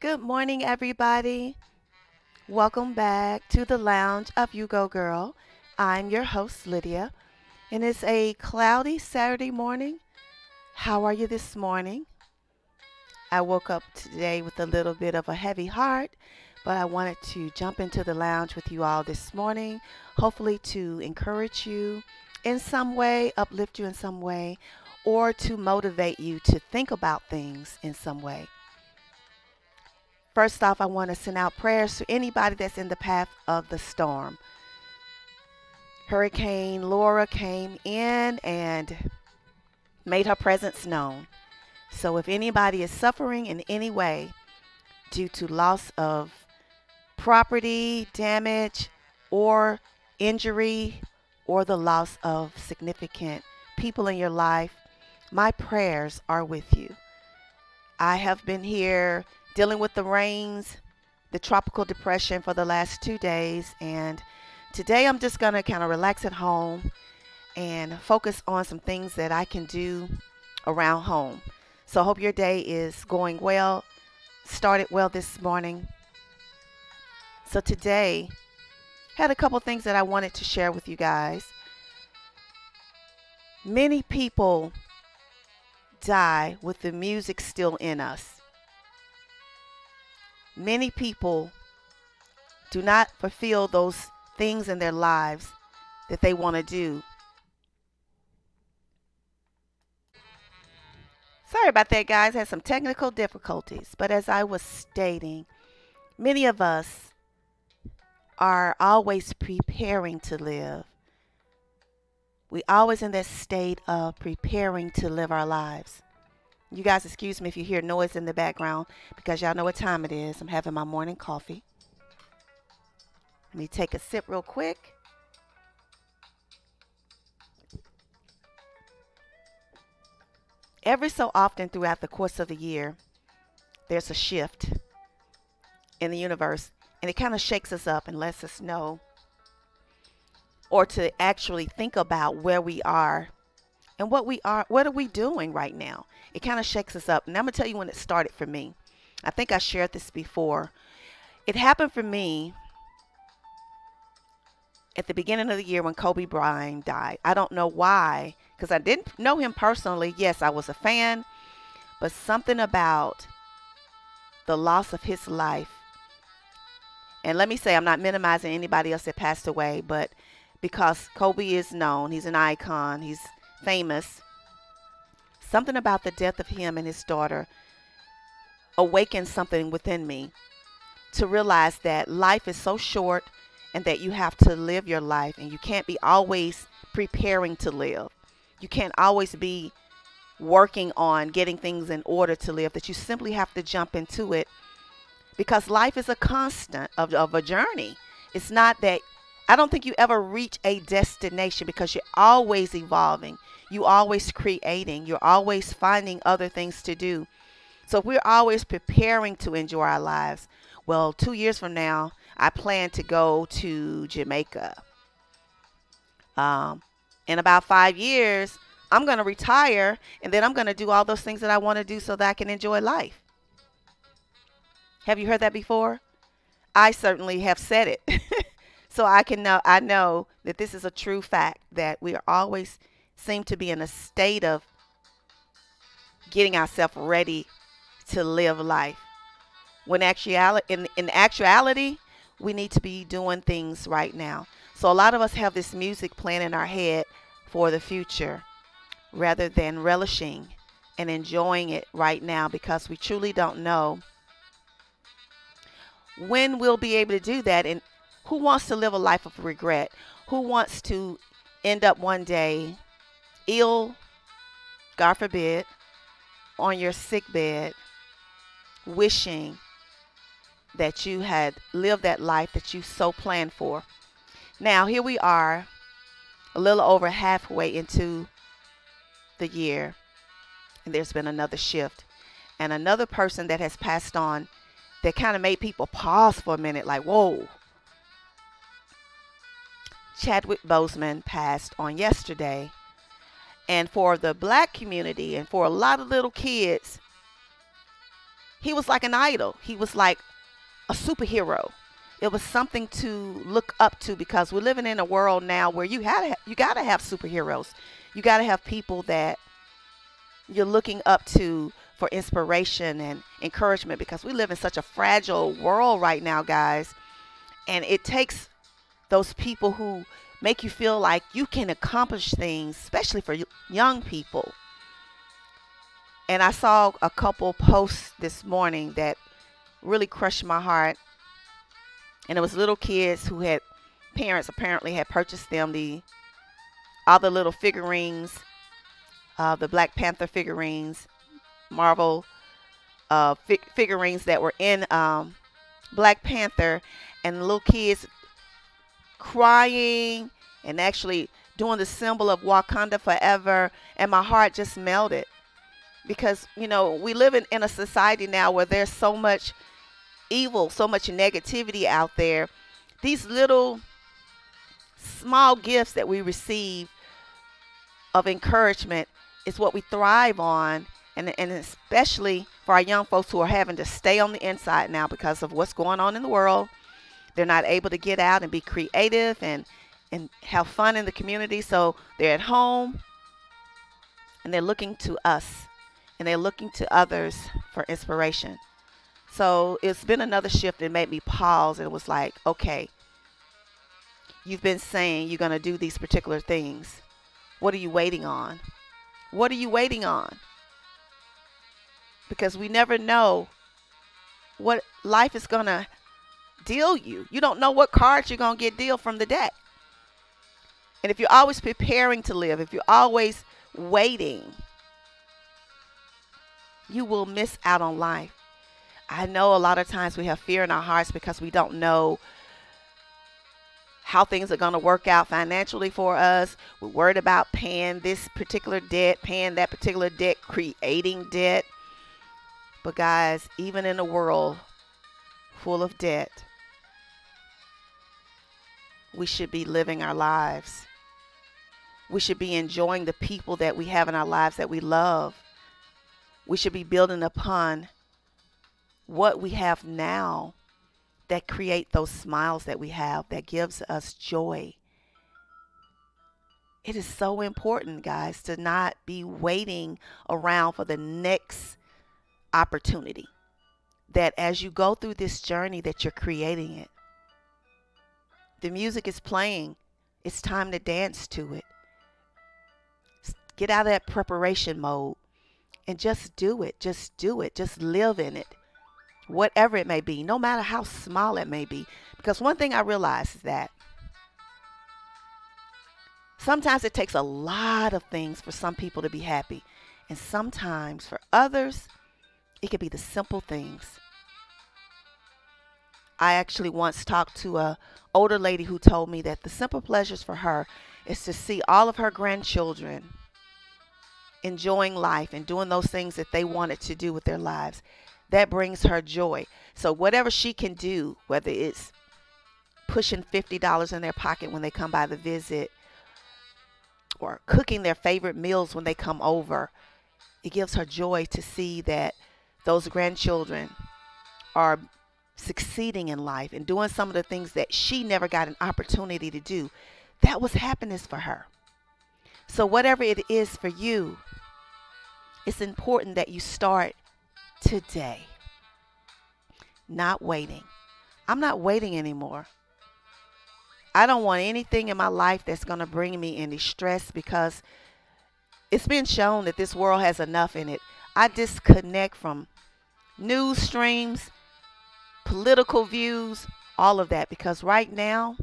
Good morning, everybody. Welcome back to the lounge of You Go Girl. I'm your host, Lydia, and it's a cloudy Saturday morning. How are you this morning? I woke up today with a little bit of a heavy heart, but I wanted to jump into the lounge with you all this morning, hopefully to encourage you in some way, uplift you in some way, or to motivate you to think about things in some way. First off, I want to send out prayers to anybody that's in the path of the storm. Hurricane Laura came in and made her presence known. So if anybody is suffering in any way due to loss of property, damage, or injury, or the loss of significant people in your life, my prayers are with you. I have been here dealing with the rains, the tropical depression for the last two days. And today I'm just going to kind of relax at home and focus on some things that I can do around home. So I hope your day is going well, started well this morning. So today, had a couple things that I wanted to share with you guys. Many people die with the music still in us many people do not fulfill those things in their lives that they want to do. Sorry about that, guys. Had some technical difficulties. But as I was stating, many of us are always preparing to live. We always in that state of preparing to live our lives. You guys, excuse me if you hear noise in the background because y'all know what time it is. I'm having my morning coffee. Let me take a sip real quick. Every so often throughout the course of the year, there's a shift in the universe, and it kind of shakes us up and lets us know or to actually think about where we are and what we are what are we doing right now? It kind of shakes us up. And i'm going to tell you when it started for me. I think i shared this before. It happened for me at the beginning of the year when kobe bryant died. I don't know why because i didn't know him personally. Yes i was a fan but something about the loss of his life and let me say i'm not minimizing anybody else that passed away but because kobe is known he's an icon he's famous, something about the death of him and his daughter awakened something within me to realize that life is so short and that you have to live your life and you can't be always preparing to live. You can't always be working on getting things in order to live, that you simply have to jump into it because life is a constant of, of a journey. It's not that I don't think you ever reach a destination because you're always evolving. You're always creating. You're always finding other things to do. So if we're always preparing to enjoy our lives, well, two years from now, I plan to go to Jamaica. Um, in about five years, I'm going to retire and then I'm going to do all those things that I want to do so that I can enjoy life. Have you heard that before? I certainly have said it. so I can know I know that this is a true fact that we are always seem to be in a state of getting ourselves ready to live life. When actuality in, in actuality, we need to be doing things right now. So a lot of us have this music plan in our head for the future rather than relishing and enjoying it right now because we truly don't know when we'll be able to do that and who wants to live a life of regret? Who wants to end up one day ill, God forbid, on your sick bed, wishing that you had lived that life that you so planned for? Now, here we are, a little over halfway into the year, and there's been another shift. And another person that has passed on that kind of made people pause for a minute, like, whoa, Chadwick Boseman passed on yesterday. And for the black community and for a lot of little kids, he was like an idol. He was like a superhero. It was something to look up to because we're living in a world now where you had you got to have superheroes. You got to have people that you're looking up to for inspiration and encouragement because we live in such a fragile world right now, guys. And it takes those people who make you feel like you can accomplish things, especially for young people. And I saw a couple posts this morning that really crushed my heart. And it was little kids who had parents apparently had purchased them the all the little figurines, uh, the Black Panther figurines, Marvel uh, fi- figurines that were in um, Black Panther, and little kids crying and actually doing the symbol of Wakanda forever, and my heart just melted because you know we live in, in a society now where there's so much evil, so much negativity out there. These little small gifts that we receive of encouragement is what we thrive on. And, and especially for our young folks who are having to stay on the inside now because of what's going on in the world they're not able to get out and be creative and and have fun in the community. So they're at home and they're looking to us and they're looking to others for inspiration. So it's been another shift that made me pause and it was like okay you've been saying you're going to do these particular things. What are you waiting on? What are you waiting on? Because we never know what life is going to deal you. You don't know what cards you're going to get dealt from the deck. And if you're always preparing to live, if you're always waiting, you will miss out on life. I know a lot of times we have fear in our hearts because we don't know how things are going to work out financially for us. We're worried about paying this particular debt, paying that particular debt, creating debt. But, guys, even in a world full of debt, we should be living our lives. We should be enjoying the people that we have in our lives that we love. We should be building upon what we have now that create those smiles that we have that gives us joy. It is so important, guys, to not be waiting around for the next opportunity. That as you go through this journey that you're creating it. The music is playing. It's time to dance to it. Get out of that preparation mode and just do it. Just do it. Just live in it whatever it may be, no matter how small it may be. Because one thing I realize is that sometimes it takes a lot of things for some people to be happy. And sometimes for others, it could be the simple things. I actually once talked to a older lady who told me that the simple pleasures for her is to see all of her grandchildren enjoying life and doing those things that they wanted to do with their lives that brings her joy. So whatever she can do, whether it's pushing $50 in their pocket when they come by the visit or cooking their favorite meals when they come over, it gives her joy to see that those grandchildren are succeeding in life and doing some of the things that she never got an opportunity to do. That was happiness for her. So, whatever it is for you, it's important that you start today. Not waiting. I'm not waiting anymore. I don't want anything in my life that's going to bring me any stress because it's been shown that this world has enough in it. I disconnect from news streams, political views, all of that because right now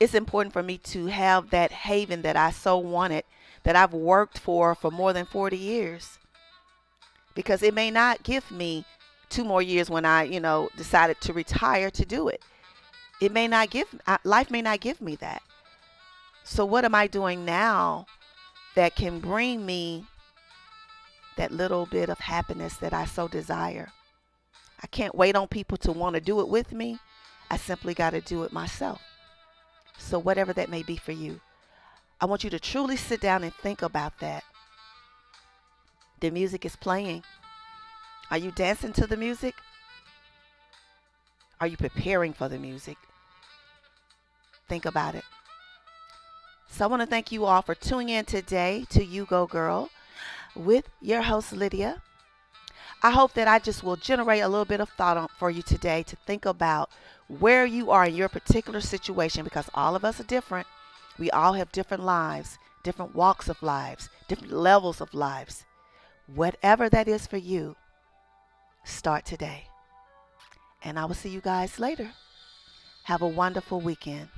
it's important for me to have that haven that I so wanted that I've worked for for more than 40 years because it may not give me two more years when I, you know, decided to retire to do it. It may not give life may not give me that. So what am I doing now that can bring me that little bit of happiness that I so desire? I can't wait on people to want to do it with me. I simply got to do it myself. So whatever that may be for you, I want you to truly sit down and think about that the music is playing. Are you dancing to the music? Are you preparing for the music? Think about it. So I want to thank you all for tuning in today to You Go Girl with your host Lydia. I hope that I just will generate a little bit of thought on, for you today to think about where you are in your particular situation because all of us are different. We all have different lives, different walks of lives, different levels of lives. Whatever that is for you, start today. And I will see you guys later. Have a wonderful weekend.